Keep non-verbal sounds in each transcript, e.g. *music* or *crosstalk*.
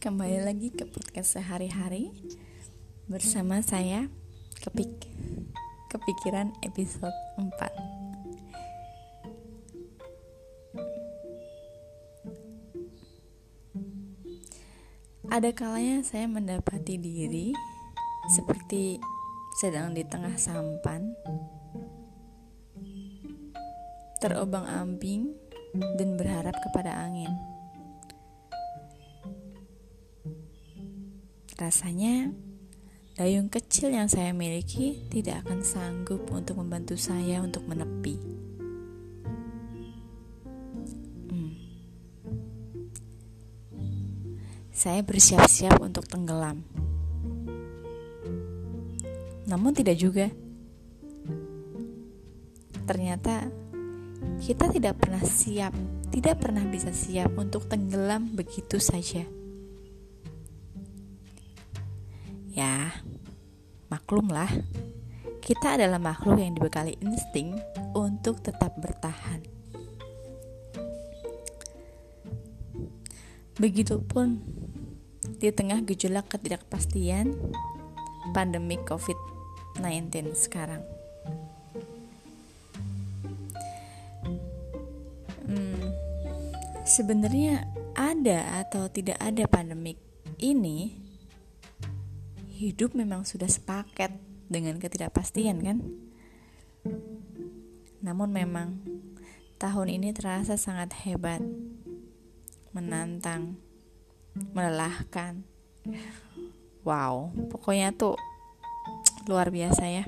kembali lagi ke podcast sehari-hari bersama saya Kepik Kepikiran episode 4 Ada kalanya saya mendapati diri seperti sedang di tengah sampan terobang-ambing dan berharap kepada angin. Rasanya dayung kecil yang saya miliki tidak akan sanggup untuk membantu saya untuk menepi. Hmm. Saya bersiap-siap untuk tenggelam. Namun tidak juga. Ternyata kita tidak pernah siap, tidak pernah bisa siap untuk tenggelam begitu saja. Maklumlah, kita adalah makhluk yang dibekali insting untuk tetap bertahan. Begitupun di tengah gejolak ketidakpastian pandemi COVID-19 sekarang. Hmm, sebenarnya ada atau tidak ada pandemik ini hidup memang sudah sepaket dengan ketidakpastian kan? Namun memang tahun ini terasa sangat hebat, menantang, melelahkan. Wow, pokoknya tuh luar biasa ya.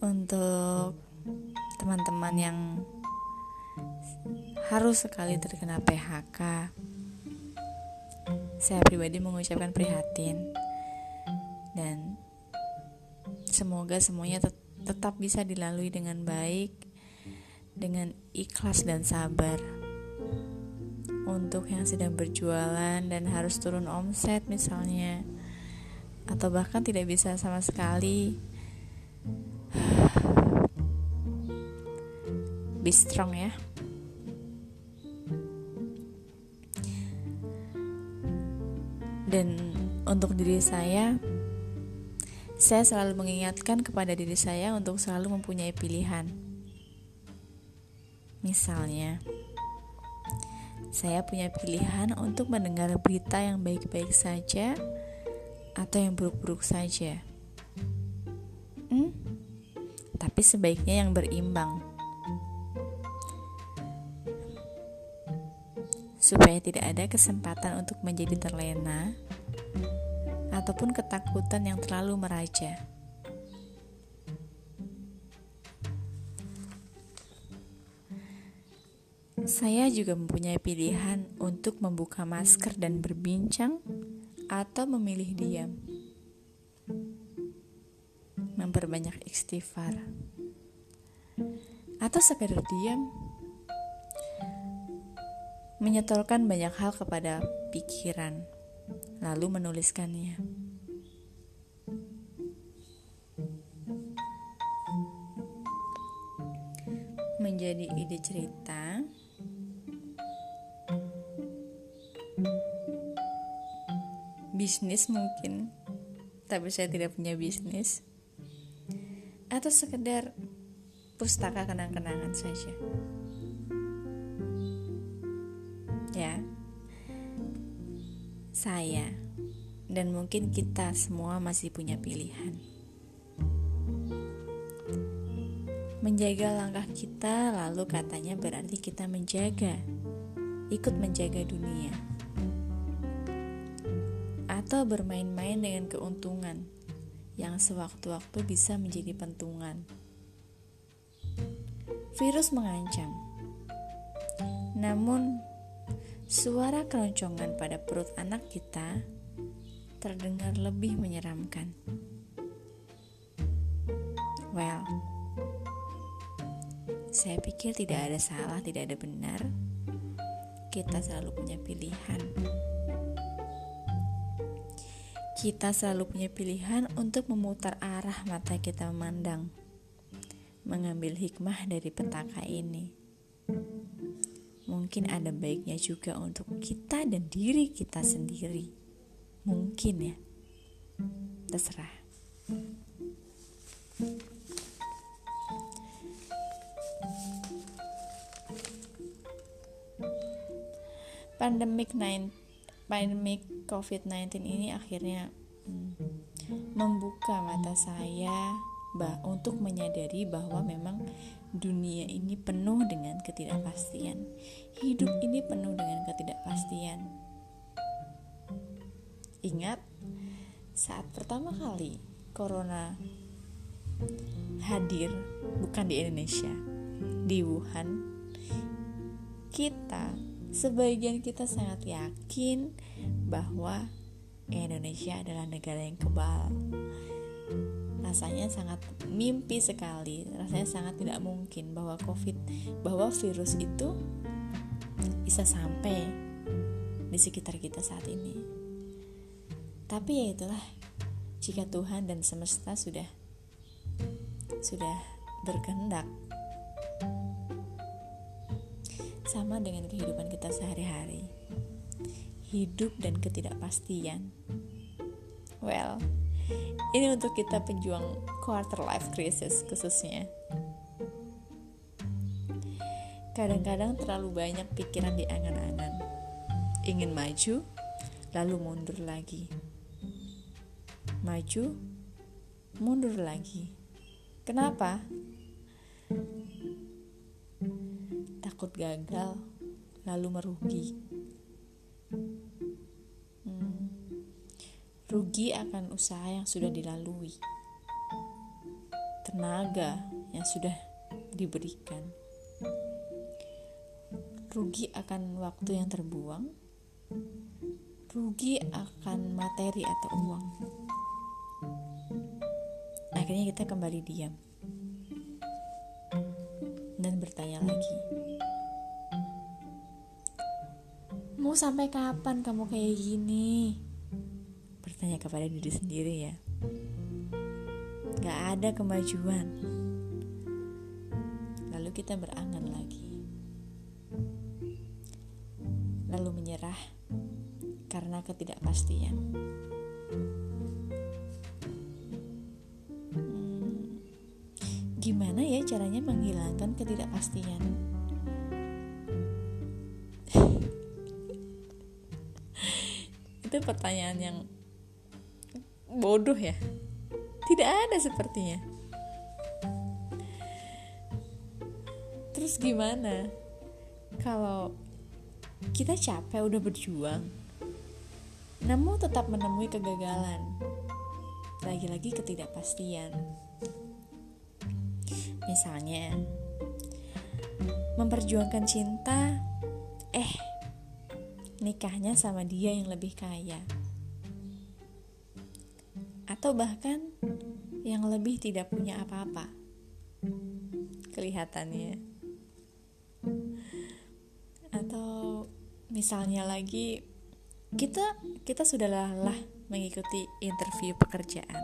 Untuk teman-teman yang harus sekali terkena PHK. Saya pribadi mengucapkan prihatin dan semoga semuanya tet tetap bisa dilalui dengan baik, dengan ikhlas dan sabar. Untuk yang sedang berjualan dan harus turun omset misalnya, atau bahkan tidak bisa sama sekali, *sighs* be strong ya. Dan untuk diri saya, saya selalu mengingatkan kepada diri saya untuk selalu mempunyai pilihan. Misalnya, saya punya pilihan untuk mendengar berita yang baik-baik saja atau yang buruk-buruk saja. Hmm? Tapi sebaiknya yang berimbang. Supaya tidak ada kesempatan untuk menjadi terlena ataupun ketakutan yang terlalu meraja. Saya juga mempunyai pilihan untuk membuka masker dan berbincang atau memilih diam. Memperbanyak istighfar. Atau sekadar diam menyetorkan banyak hal kepada pikiran, lalu menuliskannya. Menjadi ide cerita, bisnis mungkin, tapi saya tidak punya bisnis, atau sekedar pustaka kenang-kenangan saja. Saya. Dan mungkin kita semua masih punya pilihan. Menjaga langkah kita lalu katanya berarti kita menjaga. Ikut menjaga dunia. Atau bermain-main dengan keuntungan yang sewaktu-waktu bisa menjadi pentungan. Virus mengancam. Namun Suara keroncongan pada perut anak kita terdengar lebih menyeramkan. Well, saya pikir tidak ada salah, tidak ada benar. Kita selalu punya pilihan. Kita selalu punya pilihan untuk memutar arah mata kita memandang, mengambil hikmah dari petaka ini. Mungkin ada baiknya juga untuk kita dan diri kita sendiri. Mungkin ya. Terserah. Pandemic 9 pandemic COVID-19 ini akhirnya hmm, membuka mata saya bah untuk menyadari bahwa memang dunia ini penuh dengan ketidakpastian. Hidup ini penuh dengan ketidakpastian. Ingat saat pertama kali corona hadir bukan di Indonesia, di Wuhan, kita sebagian kita sangat yakin bahwa Indonesia adalah negara yang kebal. Rasanya sangat mimpi sekali, rasanya sangat tidak mungkin bahwa COVID, bahwa virus itu bisa sampai di sekitar kita saat ini. Tapi ya itulah, jika Tuhan dan semesta sudah sudah berkehendak sama dengan kehidupan kita sehari-hari. Hidup dan ketidakpastian. Well, ini untuk kita pejuang quarter life crisis khususnya. Kadang-kadang terlalu banyak pikiran di angan-angan. Ingin maju, lalu mundur lagi. Maju, mundur lagi. Kenapa? takut gagal lalu merugi. Rugi akan usaha yang sudah dilalui, tenaga yang sudah diberikan, rugi akan waktu yang terbuang, rugi akan materi atau uang. Akhirnya kita kembali diam dan bertanya lagi. Mau sampai kapan kamu kayak gini? Bertanya kepada diri sendiri ya. Gak ada kemajuan. Lalu kita berangan lagi. Lalu menyerah karena ketidakpastian. Hmm, gimana ya caranya menghilangkan ketidakpastian? *laughs* itu pertanyaan yang bodoh ya? Tidak ada sepertinya. Terus gimana? Kalau kita capek udah berjuang namun tetap menemui kegagalan. Lagi-lagi ketidakpastian. Misalnya memperjuangkan cinta eh nikahnya sama dia yang lebih kaya, atau bahkan yang lebih tidak punya apa-apa. Kelihatannya, atau misalnya lagi kita kita sudah lelah mengikuti interview pekerjaan.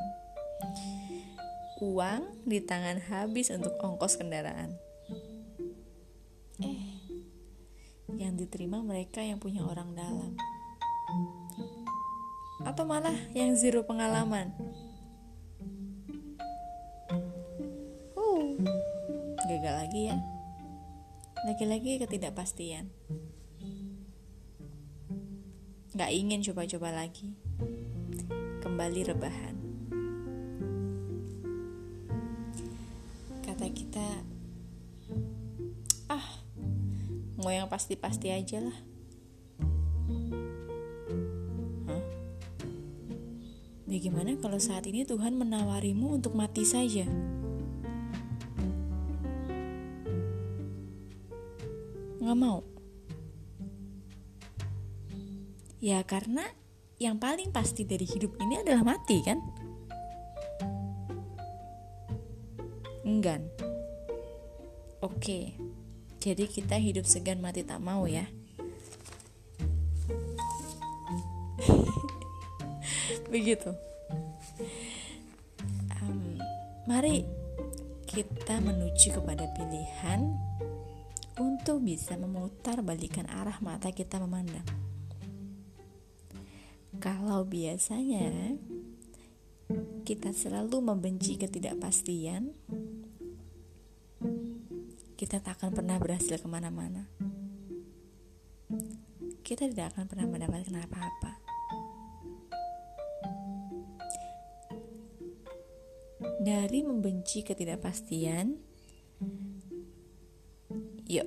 Uang di tangan habis untuk ongkos kendaraan. Eh, yang diterima mereka yang punya orang dalam atau malah yang zero pengalaman? Uh gagal lagi ya. Lagi-lagi ketidakpastian. Gak ingin coba-coba lagi. Kembali rebahan. Kata kita mau yang pasti-pasti aja lah Bagaimana kalau saat ini Tuhan menawarimu untuk mati saja? Nggak mau? Ya karena yang paling pasti dari hidup ini adalah mati kan? Enggan. Oke. Jadi kita hidup segan mati tak mau ya. Begitu. Um, mari kita menuju kepada pilihan untuk bisa memutar balikan arah mata kita memandang. Kalau biasanya kita selalu membenci ketidakpastian, kita tak akan pernah berhasil ke mana-mana. Kita tidak akan pernah mendapatkan apa-apa. Dari membenci ketidakpastian, yuk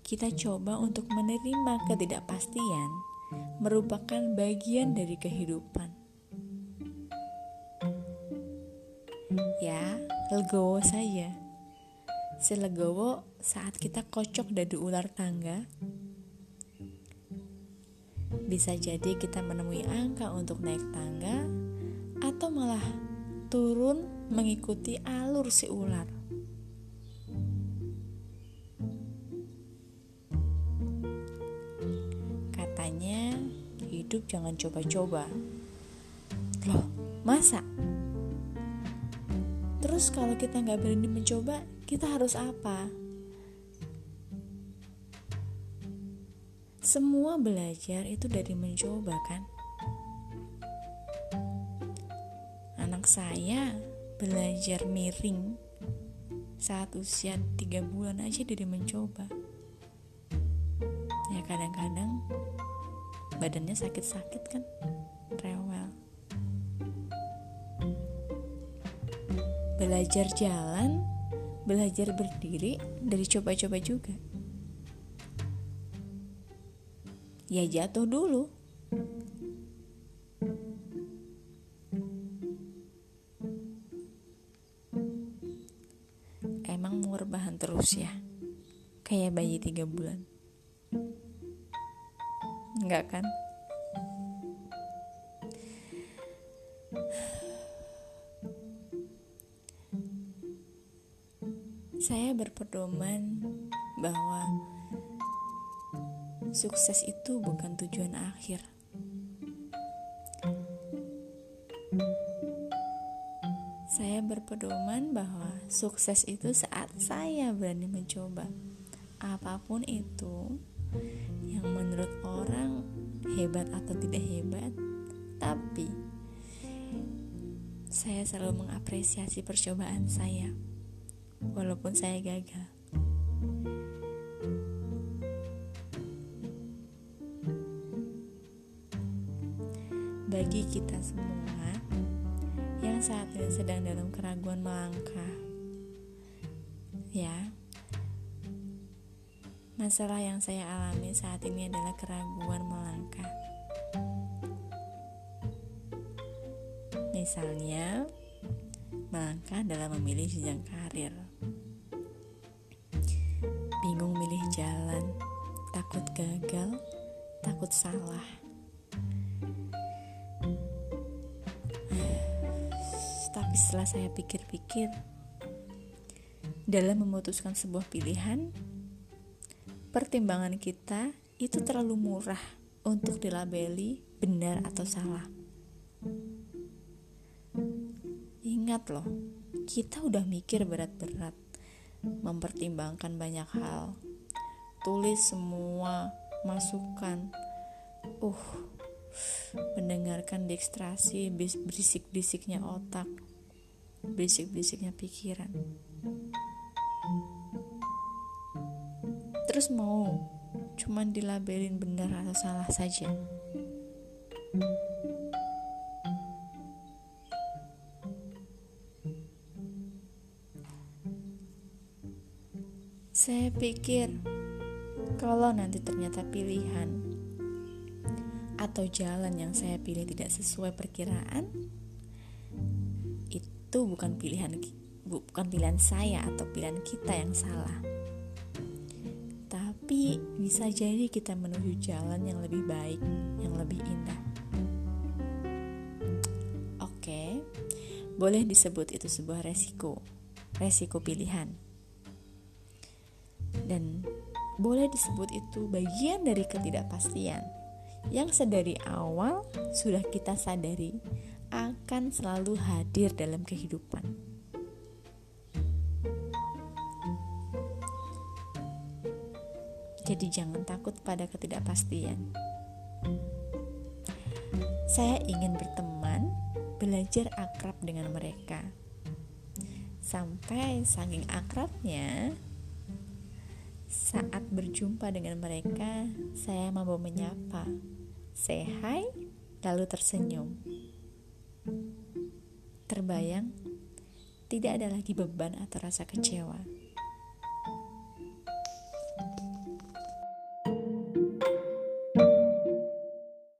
kita coba untuk menerima ketidakpastian merupakan bagian dari kehidupan. Ya, legowo saja. Selegowo saat kita kocok dadu ular tangga, bisa jadi kita menemui angka untuk naik tangga atau malah turun mengikuti alur si ular. Katanya hidup jangan coba-coba. Loh, masa? Terus kalau kita nggak berani mencoba, kita harus apa? Semua belajar itu dari mencoba kan? Anak saya belajar miring. Saat usia tiga bulan aja dari mencoba. Ya kadang-kadang badannya sakit-sakit kan rewel. Belajar jalan belajar berdiri dari coba-coba juga. Ya jatuh dulu saya berpedoman bahwa sukses itu bukan tujuan akhir. Saya berpedoman bahwa sukses itu saat saya berani mencoba apa pun itu yang menurut orang hebat atau tidak hebat, tapi saya selalu mengapresiasi percobaan saya, walaupun saya gagal. Bagi kita semua yang saat ini sedang dalam keraguan melangkah. Ya, masalah yang saya alami saat ini adalah keraguan melangkah. Misalnya, melangkah dalam memilih jenjang karir. Gagal, takut salah Tapi setelah saya pikir-pikir, dalam memutuskan sebuah pilihan, pertimbangan kita itu terlalu murah untuk dilabeli benar atau salah. Ingat loh, kita udah mikir berat-berat, mempertimbangkan banyak hal, tulis semua masukan. Uh, mendengarkan dekstrasi berisik-berisiknya otak, berisik-berisiknya pikiran. Terus mau cuman dilabelin benar atau salah saja. Saya pikir kalau nanti ternyata pilihan atau jalan yang saya pilih tidak sesuai perkiraan, itu bukan pilihan bukan pilihan saya atau pilihan kita yang salah. Tapi bisa jadi kita menuju jalan yang lebih baik, yang lebih indah. Oke, boleh disebut itu sebuah resiko, resiko pilihan. Dan boleh disebut itu bagian dari ketidakpastian yang sedari awal sudah kita sadari akan selalu hadir dalam kehidupan. Jadi, jangan takut pada ketidakpastian. Saya ingin berteman, belajar akrab dengan mereka sampai saking akrabnya saat berjumpa dengan mereka, saya mampu menyapa, say hi, lalu tersenyum. Terbayang, tidak ada lagi beban atau rasa kecewa.